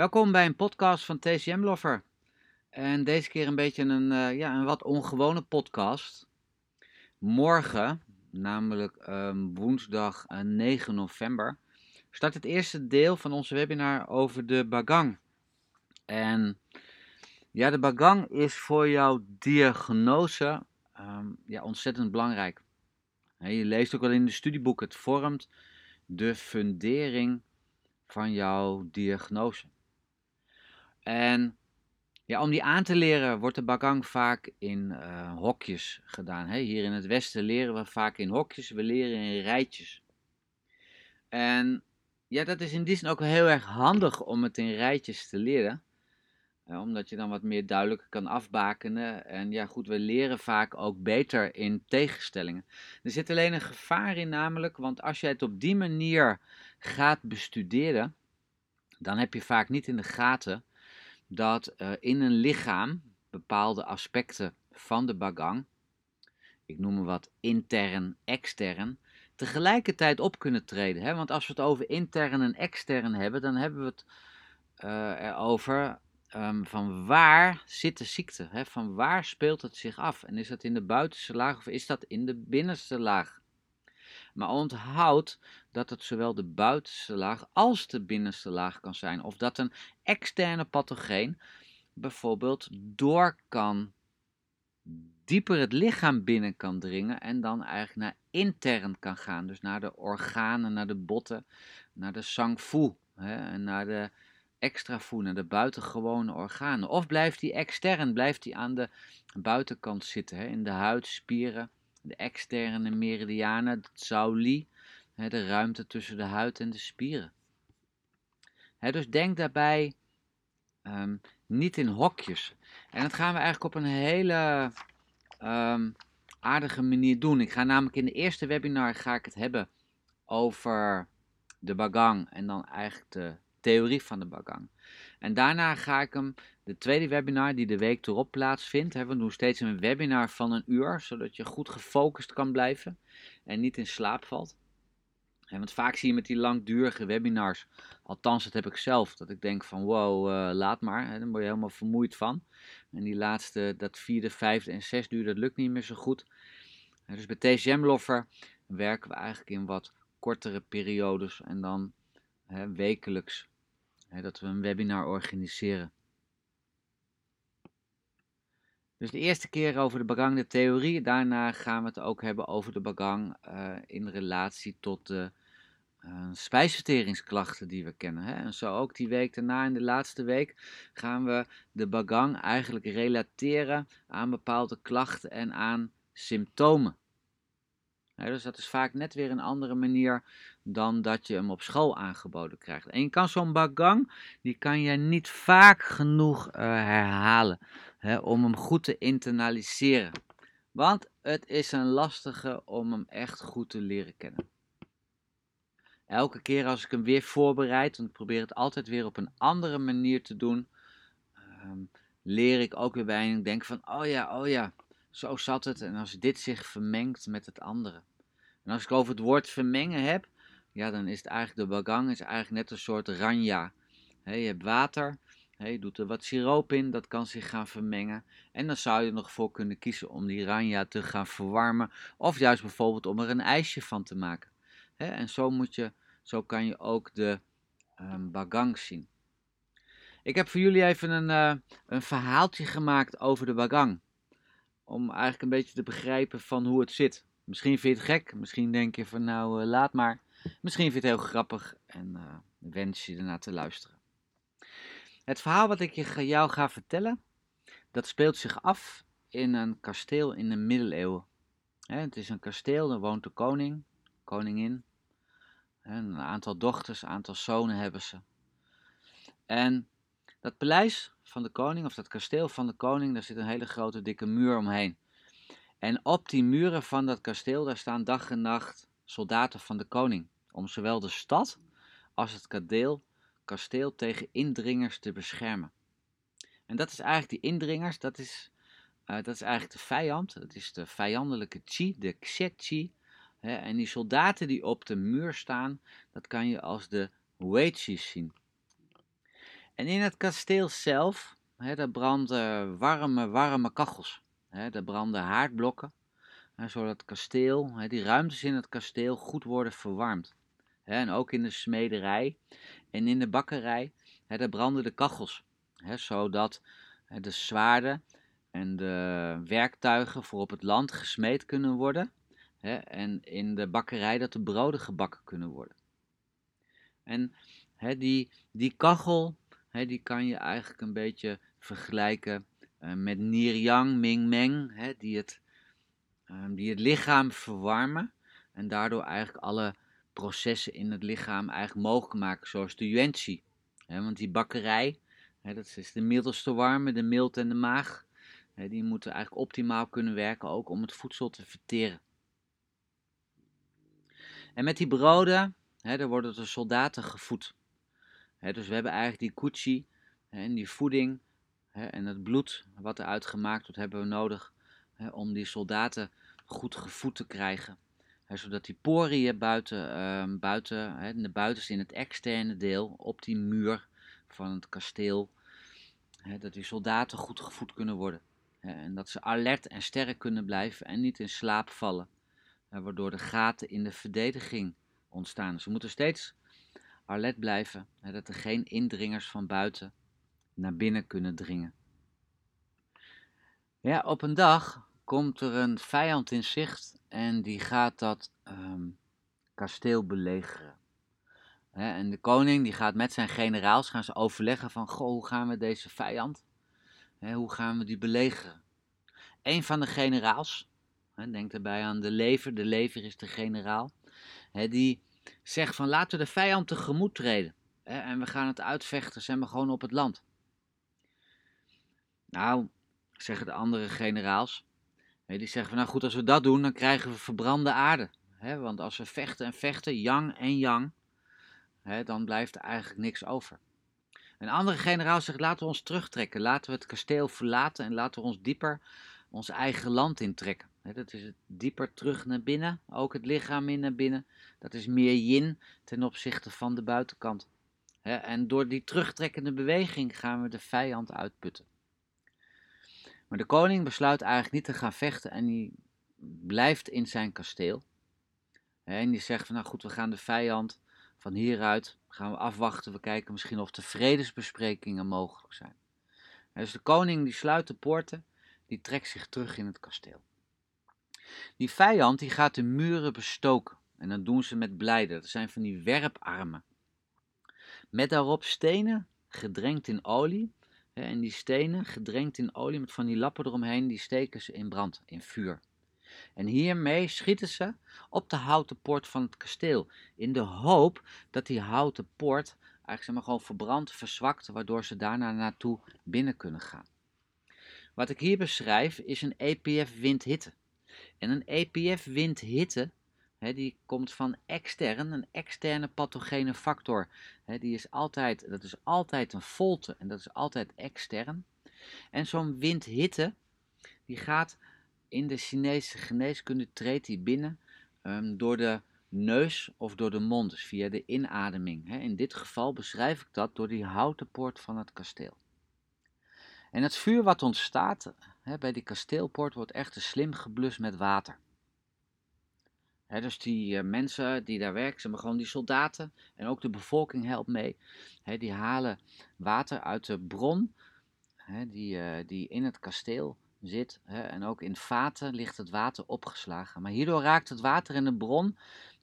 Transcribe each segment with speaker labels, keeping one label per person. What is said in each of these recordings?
Speaker 1: Welkom bij een podcast van TCM Lover. En deze keer een beetje een, uh, ja, een wat ongewone podcast. Morgen, namelijk um, woensdag uh, eh, 9 november, start het eerste deel van onze webinar over de Bagang. En ja, de Bagang is voor jouw diagnose um, ja, ontzettend belangrijk. je leest ook wel in de studieboek, het vormt de fundering van jouw diagnose. En ja, om die aan te leren wordt de bagang vaak in uh, hokjes gedaan. Hier in het Westen leren we vaak in hokjes, we leren in rijtjes. En ja, dat is in die zin ook heel erg handig om het in rijtjes te leren. Uh, omdat je dan wat meer duidelijk kan afbakenen. En ja, goed, we leren vaak ook beter in tegenstellingen. Er zit alleen een gevaar in, namelijk, want als je het op die manier gaat bestuderen, dan heb je vaak niet in de gaten dat in een lichaam bepaalde aspecten van de bagang, ik noem het wat intern, extern, tegelijkertijd op kunnen treden. Hè? Want als we het over intern en extern hebben, dan hebben we het uh, erover um, van waar zit de ziekte? Hè? Van waar speelt het zich af? En is dat in de buitenste laag of is dat in de binnenste laag? Maar onthoud dat het zowel de buitenste laag als de binnenste laag kan zijn. Of dat een externe pathogeen bijvoorbeeld door kan, dieper het lichaam binnen kan dringen en dan eigenlijk naar intern kan gaan. Dus naar de organen, naar de botten, naar de sangfu en naar de extrafoe, naar de buitengewone organen. Of blijft die extern, blijft die aan de buitenkant zitten, hè, in de huid, spieren de externe meridianen, het sauli, de ruimte tussen de huid en de spieren. dus denk daarbij ehm, niet in hokjes. En dat gaan we eigenlijk op een hele um, aardige manier doen. Ik ga namelijk in de eerste webinar ga ik het hebben over de bagang en dan eigenlijk de theorie van de bagang. En daarna ga ik hem, de tweede webinar die de week erop plaatsvindt, hè, we doen steeds een webinar van een uur, zodat je goed gefocust kan blijven en niet in slaap valt. Want vaak zie je met die langdurige webinars, althans dat heb ik zelf, dat ik denk van wow, uh, laat maar, hè, dan word je helemaal vermoeid van. En die laatste, dat vierde, vijfde en zesde uur, dat lukt niet meer zo goed. dus bij TCM Lover werken we eigenlijk in wat kortere periodes en dan hè, wekelijks dat we een webinar organiseren. Dus de eerste keer over de Bagang, de theorie. Daarna gaan we het ook hebben over de Bagang uh, in relatie tot de uh, spijsverteringsklachten die we kennen. Hè. En zo ook die week daarna, in de laatste week, gaan we de Bagang eigenlijk relateren aan bepaalde klachten en aan symptomen dus dat is vaak net weer een andere manier dan dat je hem op school aangeboden krijgt. En je kan zo'n bagang, die kan je niet vaak genoeg uh, herhalen om hem goed te internaliseren. Want het is een lastige om hem echt goed te leren kennen. Elke keer als ik hem weer voorbereid, want ik probeer het altijd weer op een andere manier te doen, um, leer ik ook weer bij en denk van, oh ja, oh ja, zo zat het. En als dit zich vermengt met het andere. En als ik over het woord vermengen heb, ja, dan is het eigenlijk de bagang is eigenlijk net een soort ranja. je hebt water, je doet er wat siroop in, dat kan zich gaan vermengen. En dan zou je nog voor kunnen kiezen om die ranja te gaan verwarmen. Of juist bijvoorbeeld om er een ijsje van te maken. en zo, moet je, zo kan je ook de um, bagang zien. Ik heb voor jullie even een, uh, een verhaaltje gemaakt over de bagang. Om eigenlijk een beetje te begrijpen van hoe het zit. Misschien vind je het gek, misschien denk je van nou uh, laat maar. Misschien vind je het heel grappig en uh, wens je ernaar te luisteren. Het verhaal wat ik je, jou ga vertellen, dat speelt zich af in een kasteel in de middeleeuwen. het is een kasteel, daar woont de koning, koningin. een aantal dochters, een aantal zonen hebben ze. En dat paleis van de koning, of dat kasteel van de koning, daar zit een hele grote dikke muur omheen. En op die muren van dat kasteel, daar staan dag en nacht soldaten van de koning. Om zowel de stad als het kasteel, kasteel tegen indringers te beschermen. En dat is eigenlijk die indringers, dat is, uh, dat is eigenlijk de vijand. Dat is de vijandelijke chi, de Xie En die soldaten die op de muur staan, dat kan je als de Weichis zien. En in het kasteel zelf, daar branden warme, warme kachels. Hè, branden haardblokken, hè, zodat het kasteel, hè, die ruimtes in het kasteel goed worden verwarmd. Hè, en ook in de smederij en in de bakkerij, hè, daar branden de kachels. Hè, zodat hè, de zwaarden en de werktuigen voor op het land gesmeed kunnen worden. Hè, en in de bakkerij dat de broden gebakken kunnen worden. En hè, die, die kachel, hè, die kan je eigenlijk een beetje vergelijken uh, met Nir-Yang, Ming-Meng, hè, die, het, uh, die het lichaam verwarmen en daardoor eigenlijk alle processen in het lichaam eigenlijk mogelijk maken, zoals de yuanqi. want die bakkerij, hè, dat is de middelste warme, de mild en de maag, hè, die moeten eigenlijk optimaal kunnen werken ook om het voedsel te verteren. En met die broden, hè, daar worden de soldaten gevoed. Hè, dus we hebben eigenlijk die kuchi en die voeding en het bloed wat eruit gemaakt wordt, hebben we nodig om die soldaten goed gevoed te krijgen. Zodat die poriën buiten, uh, buiten hè, de buitenste in het externe deel, op die muur van het kasteel, dat die soldaten goed gevoed kunnen worden. en dat ze alert en sterk kunnen blijven en niet in slaap vallen waardoor de gaten in de verdediging ontstaan. Ze moeten steeds alert blijven, dat er geen indringers van buiten naar binnen kunnen dringen. Ja, op een dag komt er een vijand in zicht en die gaat dat ehm, kasteel belegeren. en de koning die gaat met zijn generaals gaan ze overleggen van, goh, hoe gaan we deze vijand, hoe gaan we die belegeren? Een van de generaals, Denk daarbij aan de lever. De lever is de generaal. die zegt van laten we de vijand tegemoet treden. En we gaan het uitvechten, zijn we gewoon op het land. Nou, zeggen de andere generaals. Die zeggen van nou goed, als we dat doen, dan krijgen we verbrande aarde. Want als we vechten en vechten, yang en yang, dan blijft er eigenlijk niks over. Een andere generaal zegt laten we ons terugtrekken. Laten we het kasteel verlaten en laten we ons dieper ons eigen land intrekken. Dat is het dieper terug naar binnen, ook het lichaam in naar binnen. Dat is meer yin ten opzichte van de buitenkant. En door die terugtrekkende beweging gaan we de vijand uitputten. Maar de koning besluit eigenlijk niet te gaan vechten en die blijft in zijn kasteel. En die zegt van nou goed, we gaan de vijand van hieruit gaan we afwachten. We kijken misschien of de vredesbesprekingen mogelijk zijn. Dus de koning die sluit de poorten, die trekt zich terug in het kasteel. Die vijand die gaat de muren bestoken. En dat doen ze met blijden. Dat zijn van die werparmen. Met daarop stenen gedrenkt in olie. En die stenen gedrenkt in olie met van die lappen eromheen, die steken ze in brand, in vuur. En hiermee schieten ze op de houten poort van het kasteel. In de hoop dat die houten poort eigenlijk zeg maar, gewoon verbrandt, verzwakt, waardoor ze daarna naartoe binnen kunnen gaan. Wat ik hier beschrijf is een EPF-windhitte. En een Die komt van extern, een externe pathogene factor. die is altijd, dat is altijd een volte en dat is altijd extern. En zo'n windhitte, die gaat in de Chinese geneeskunde, treedt die binnen um, door de neus of door de mond, dus via de inademing. In dit geval beschrijf ik dat door die houten poort van het kasteel. En het vuur wat ontstaat bij die kasteelpoort wordt echt slim geblust met water. Dus die uh, mensen die daar werken, zijn gewoon die soldaten en ook de bevolking helpt mee. Die halen water uit de bron die, uh, die in het kasteel zit. en ook in vaten ligt het water opgeslagen. Maar hierdoor raakt het water in de bron,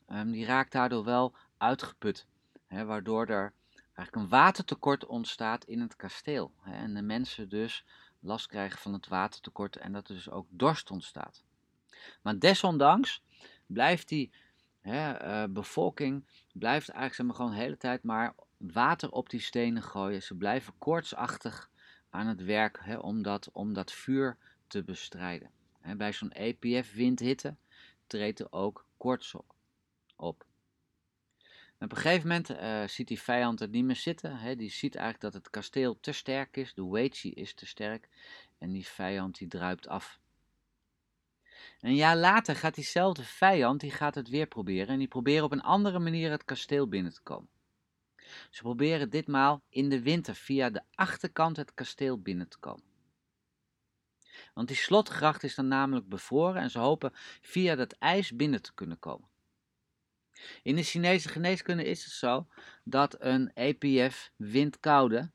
Speaker 1: um, die raakt daardoor wel uitgeput. waardoor er eigenlijk een watertekort ontstaat in het kasteel. En de mensen dus last krijgen van het watertekort en dat er dus ook dorst ontstaat. Maar desondanks blijft die hè, uh, bevolking blijft eigenlijk zeg maar, gewoon de hele tijd maar water op die stenen gooien. Ze blijven koortsachtig aan het werk hè, om, dat, vuur te bestrijden. Bij zo'n EPF-windhitte treedt er ook koorts op op een gegeven moment uh, ziet die vijand het niet meer zitten. Hè? Die ziet eigenlijk dat het kasteel te sterk is. De Weichi is te sterk. En die vijand die druipt af. Een jaar later gaat diezelfde vijand die gaat het weer proberen. En die probeert op een andere manier het kasteel binnen te komen. Ze proberen ditmaal in de winter via de achterkant het kasteel binnen te komen. Want die slotgracht is dan namelijk bevroren en ze hopen via dat ijs binnen te kunnen komen. In de Chinese geneeskunde is het zo dat een EPF windkoude,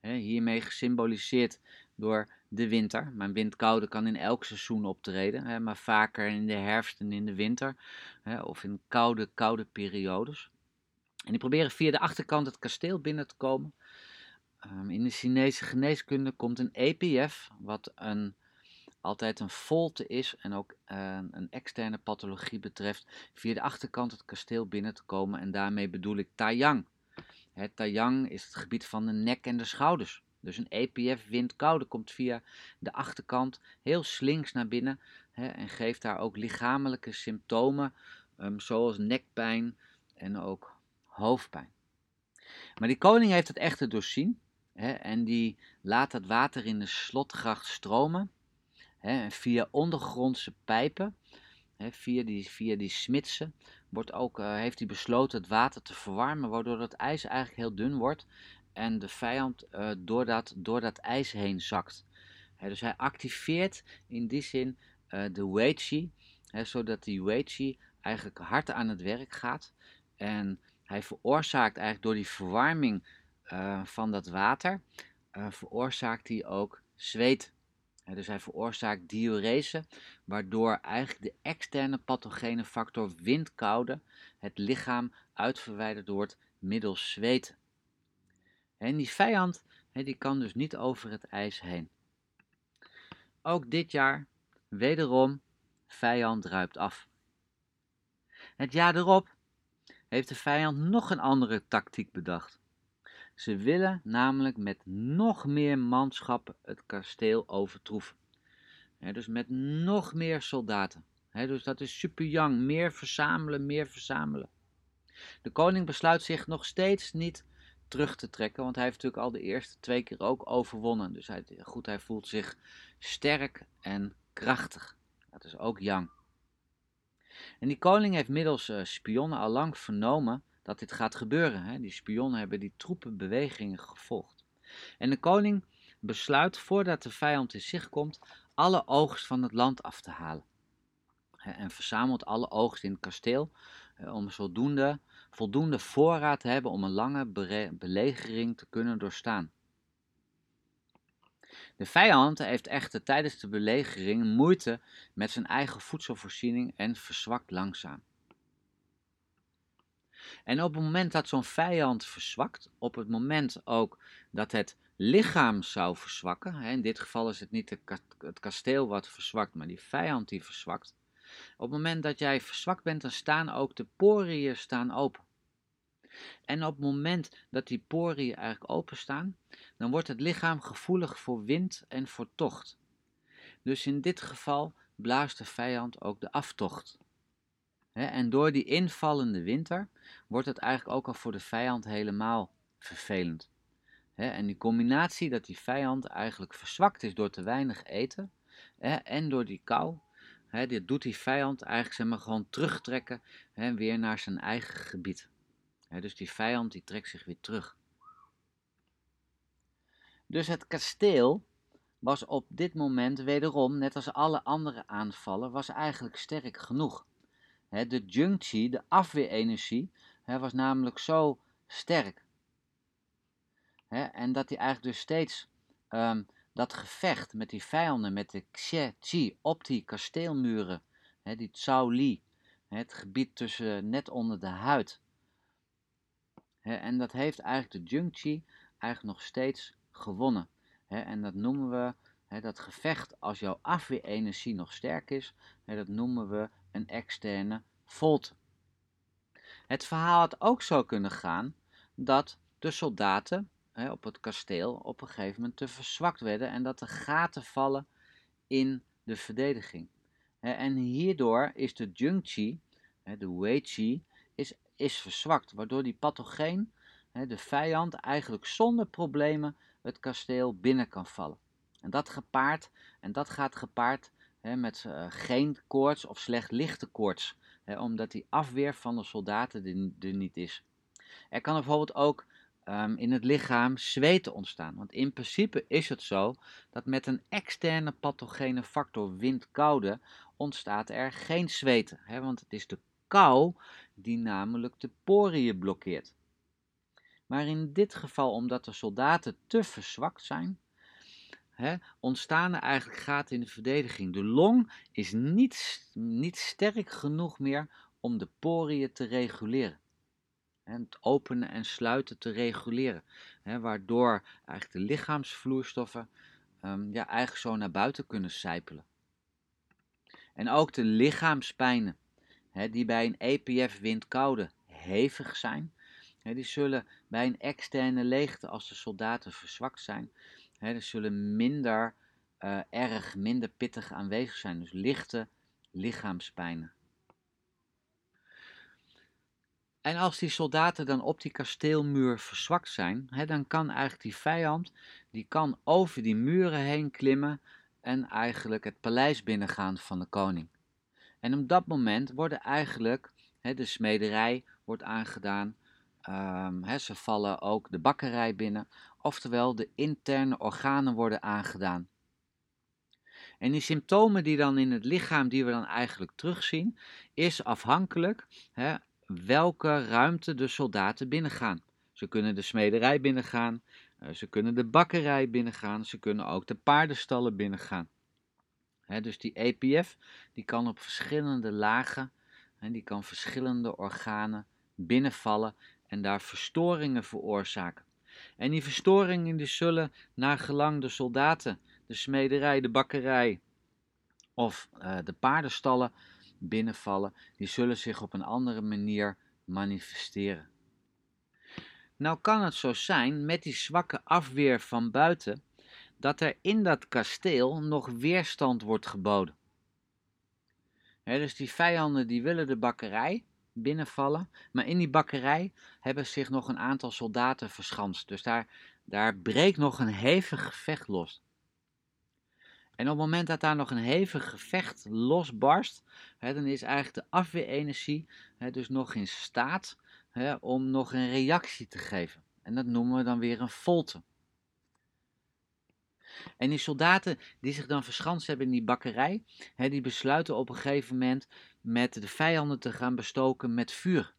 Speaker 1: hiermee gesymboliseerd door de winter, maar windkoude kan in elk seizoen optreden, maar vaker in de herfst en in de winter, of in koude, koude periodes. En die proberen via de achterkant het kasteel binnen te komen. Ehm, in de Chinese geneeskunde komt een EPF, wat een, altijd een volte is en ook uh, een externe pathologie betreft, via de achterkant het kasteel binnen te komen. En daarmee bedoel ik Taiyang. Taiyang is het gebied van de nek en de schouders. Dus een EPF windkoude komt via de achterkant heel slinks naar binnen hè, en geeft daar ook lichamelijke symptomen, um, zoals nekpijn en ook hoofdpijn. Maar die koning heeft het echter doorzien hè, en die laat het water in de slotgracht stromen hè, via ondergrondse pijpen, via, die, via die smidsen, wordt ook, uh, heeft hij besloten het water te verwarmen, waardoor het ijs eigenlijk heel dun wordt en de vijand uh, door, dat, door dat ijs heen zakt. dus hij activeert in die zin uh, de Weiqi, zodat die Weiqi eigenlijk hard aan het werk gaat. En hij veroorzaakt eigenlijk door die verwarming uh, van dat water, veroorzaakt hij ook zweet. dus hij veroorzaakt diurese, waardoor eigenlijk de externe pathogene factor windkoude het lichaam uitverwijderd wordt middels zweet. En die vijand, die kan dus niet over het ijs heen. Ook dit jaar, wederom, vijand druipt af. Het jaar erop heeft de vijand nog een andere tactiek bedacht. Ze willen namelijk met nog meer manschappen het kasteel overtroeven. dus met nog meer soldaten. dus dat is super young. Meer verzamelen, meer verzamelen. De koning besluit zich nog steeds niet terug te trekken. Want hij heeft natuurlijk al de eerste twee keer ook overwonnen. Dus hij, goed, hij voelt zich sterk en krachtig. Dat is ook Yang. En die koning heeft middels uh, spionnen al lang vernomen dat dit gaat gebeuren. Hè? Die spionnen hebben die troepenbewegingen gevolgd. En de koning besluit, voordat de vijand in zich komt, alle oogst van het land af te halen. En verzamelt alle oogst in het kasteel om zodoende voldoende voorraad te hebben om een lange belegering te kunnen doorstaan. De vijand heeft echter tijdens de belegering moeite met zijn eigen voedselvoorziening en verzwakt langzaam. En op het moment dat zo'n vijand verzwakt, op het moment ook dat het lichaam zou verzwakken, in dit geval is het niet het kasteel wat verzwakt, maar die vijand die verzwakt, op het moment dat jij verzwakt bent, dan staan ook de poriën staan open. En op het moment dat die poriën eigenlijk openstaan, dan wordt het lichaam gevoelig voor wind en voor tocht. Dus in dit geval blaast de vijand ook de aftocht. en door die invallende winter wordt het eigenlijk ook al voor de vijand helemaal vervelend. en die combinatie dat die vijand eigenlijk verzwakt is door te weinig eten en door die kou, He, dit doet die vijand eigenlijk zeg maar, gewoon terugtrekken he, weer naar zijn eigen gebied. dus die vijand die trekt zich weer terug. Dus het kasteel was op dit moment wederom, net als alle andere aanvallen, was eigenlijk sterk genoeg. de Jungchi, de afweerenergie, was namelijk zo sterk. en dat hij eigenlijk dus steeds um, dat gevecht met die vijanden, met de Xie op die kasteelmuren, hè, die Tsao Li, het gebied tussen net onder de huid. Hè, en dat heeft eigenlijk de Jungchi eigenlijk nog steeds gewonnen. Hè, en dat noemen we, hè, dat gevecht, als jouw afweerenergie nog sterk is, dat noemen we een externe volt. Het verhaal had ook zo kunnen gaan dat de soldaten hè, op het kasteel op een gegeven moment te verzwakt werden en dat er gaten vallen in de verdediging. En hierdoor is de Jungchi, de Wei is, is verzwakt, waardoor die pathogeen, de vijand, eigenlijk zonder problemen het kasteel binnen kan vallen. En dat gepaard, en dat gaat gepaard met uh, geen koorts of slecht lichte koorts, omdat die afweer van de soldaten er niet is. Er kan bijvoorbeeld ook um, in het lichaam zweten ontstaan. Want in principe is het zo dat met een externe pathogene factor windkoude ontstaat er geen zweten. Hè? Want het is de kou die namelijk de poriën blokkeert. Maar in dit geval, omdat de soldaten te verzwakt zijn, hè, ontstaan er eigenlijk gaten in de verdediging. De long is niet, niet sterk genoeg meer om de poriën te reguleren. Het openen en sluiten te reguleren. Hè, waardoor eigenlijk de lichaamsvloeistoffen um, ja, eigenlijk zo naar buiten kunnen sijpelen. En ook de lichaamspijnen, hè, die bij een EPF windkoude hevig zijn, hè, die zullen bij een externe leegte, als de soldaten verzwakt zijn, hè, die zullen minder uh, erg, minder pittig aanwezig zijn. Dus lichte lichaamspijnen. En als die soldaten dan op die kasteelmuur verzwakt zijn, hè, dan kan eigenlijk die vijand, die kan over die muren heen klimmen en eigenlijk het paleis binnengaan van de koning. En op dat moment worden eigenlijk, hè, de smederij wordt aangedaan, um, hè, ze vallen ook de bakkerij binnen, oftewel de interne organen worden aangedaan. En die symptomen die dan in het lichaam, die we dan eigenlijk terugzien, is afhankelijk hè, welke ruimte de soldaten binnengaan. Ze kunnen de smederij binnengaan, eh, ze kunnen de bakkerij binnengaan, ze kunnen ook de paardenstallen binnengaan. dus die EPF die kan op verschillende lagen, he, die kan verschillende organen binnenvallen en daar verstoringen veroorzaken. En die verstoringen die zullen naar gelang de soldaten, de smederij, de bakkerij of uh, de paardenstallen binnenvallen, die zullen zich op een andere manier manifesteren. Nou kan het zo zijn met die zwakke afweer van buiten dat er in dat kasteel nog weerstand wordt geboden. dus die vijanden die willen de bakkerij binnenvallen, maar in die bakkerij hebben zich nog een aantal soldaten verschanst. Dus daar, daar breekt nog een hevig gevecht los. En op het moment dat daar nog een hevig gevecht losbarst, hè, dan is eigenlijk de afweerenergie hè, dus nog in staat hè, om nog een reactie te geven. En dat noemen we dan weer een volte. En die soldaten die zich dan verschanst hebben in die bakkerij, hè, die besluiten op een gegeven moment met de vijanden te gaan bestoken met vuur.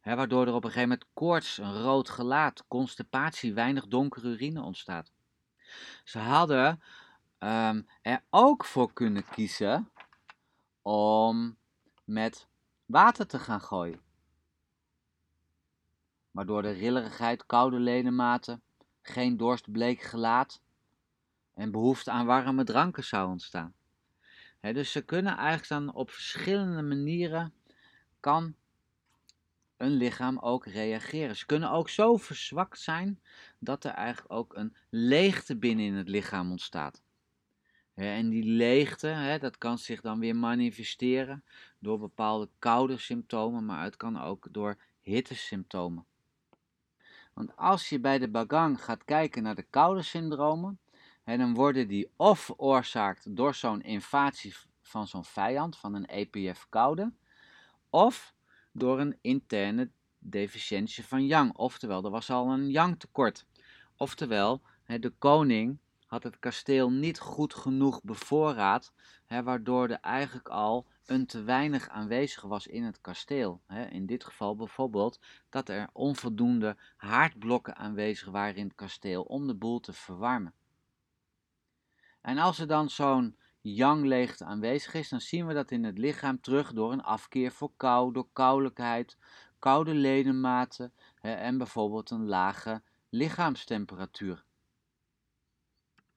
Speaker 1: Hè, waardoor er op een gegeven moment koorts, een rood gelaat, constipatie, weinig donkere urine ontstaat. Ze hadden um, er ook voor kunnen kiezen om met water te gaan gooien. Waardoor de rillerigheid, koude ledematen, geen dorst, bleek gelaat en behoefte aan warme dranken zou ontstaan. dus ze kunnen eigenlijk dan op verschillende manieren kan een lichaam ook reageren. Ze kunnen ook zo verzwakt zijn dat er eigenlijk ook een leegte binnen in het lichaam ontstaat. En die leegte, dat kan zich dan weer manifesteren door bepaalde koude symptomen, maar het kan ook door hittesymptomen. Want als je bij de Bagang gaat kijken naar de koude syndromen, dan worden die of veroorzaakt door zo'n invasie van zo'n vijand, van een EPF koude, of door een interne deficiëntie van yang. Oftewel, er was al een yang tekort. Oftewel, de koning had het kasteel niet goed genoeg bevoorraad, waardoor er eigenlijk al een te weinig aanwezig was in het kasteel. In dit geval bijvoorbeeld dat er onvoldoende haardblokken aanwezig waren in het kasteel om de boel te verwarmen. En als er dan zo'n yang-leegte aanwezig is, dan zien we dat in het lichaam terug door een afkeer voor kou, door koudelijkheid, koude ledematen en bijvoorbeeld een lage lichaamstemperatuur.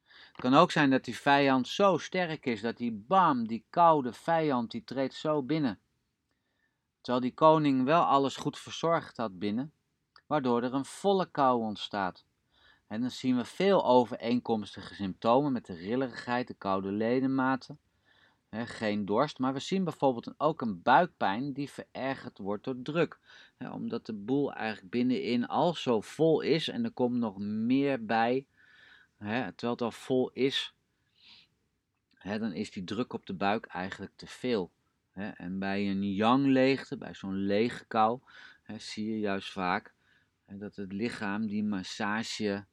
Speaker 1: Het kan ook zijn dat die vijand zo sterk is dat die bam, die koude vijand, die treedt zo binnen. Terwijl die koning wel alles goed verzorgd had binnen, waardoor er een volle kou ontstaat. En dan zien we veel overeenkomstige symptomen met de rillerigheid, de koude ledematen, geen dorst. Maar we zien bijvoorbeeld ook een buikpijn die verergerd wordt door druk. Hè, omdat de boel eigenlijk binnenin al zo vol is en er komt nog meer bij. Terwijl het al vol is, dan is die druk op de buik eigenlijk te veel. En bij een yang leegte, bij zo'n lege kou, zie je juist vaak dat het lichaam die massage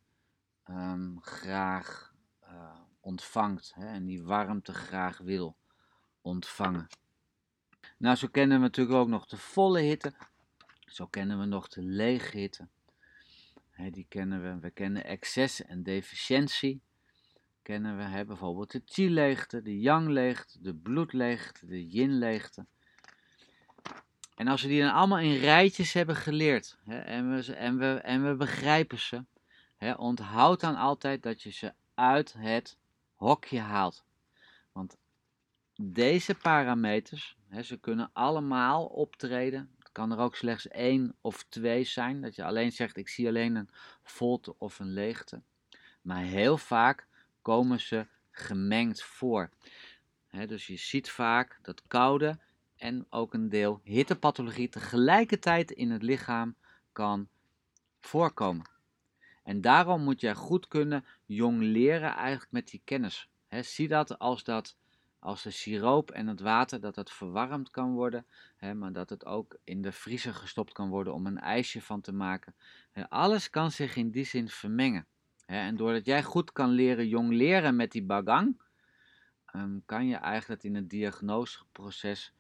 Speaker 1: ehm, graag uh, ontvangt hè, en die warmte graag wil ontvangen. Nou, zo kennen we natuurlijk ook nog de volle hitte. Zo kennen we nog de lege hitte. die kennen we. We kennen excess en deficiëntie. Kennen we hè, bijvoorbeeld de chi-leegte, de yang-leegte, de bloedleegte, de yin-leegte. En als we die dan allemaal in rijtjes hebben geleerd en, we, en, we, en we begrijpen ze, onthoud dan altijd dat je ze uit het hokje haalt. Want deze parameters, ze kunnen allemaal optreden. Het kan er ook slechts één of twee zijn, dat je alleen zegt ik zie alleen een volte of een leegte. Maar heel vaak komen ze gemengd voor. dus je ziet vaak dat koude en ook een deel hittepathologie tegelijkertijd in het lichaam kan voorkomen. En daarom moet jij goed kunnen jong leren eigenlijk met die kennis. zie dat als dat als de siroop en het water dat het verwarmd kan worden, maar dat het ook in de vriezer gestopt kan worden om een ijsje van te maken. Alles kan zich in die zin vermengen. En doordat jij goed kan leren jong leren met die bagang, um, kan je eigenlijk in het diagnoseproces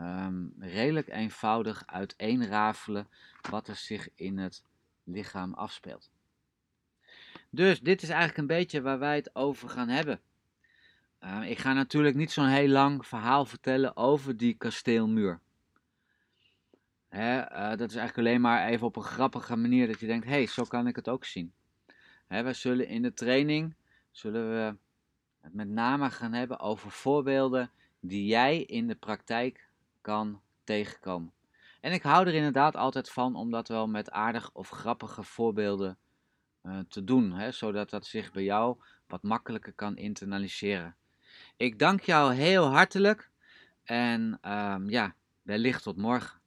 Speaker 1: um, redelijk eenvoudig uiteenrafelen wat er zich in het lichaam afspeelt. Dus dit is eigenlijk een beetje waar wij het over gaan hebben. Ehm, ik ga natuurlijk niet zo'n heel lang verhaal vertellen over die kasteelmuur. Hè, uh, dat is eigenlijk alleen maar even op een grappige manier dat je denkt, hé, hey, zo kan ik het ook zien. Hè, we zullen in de training, zullen we het met name gaan hebben over voorbeelden die jij in de praktijk kan tegenkomen. En ik hou er inderdaad altijd van om dat wel met aardig of grappige voorbeelden te doen, hè, zodat dat zich bij jou wat makkelijker kan internaliseren. Ik dank jou heel hartelijk en um, ja, wellicht tot morgen.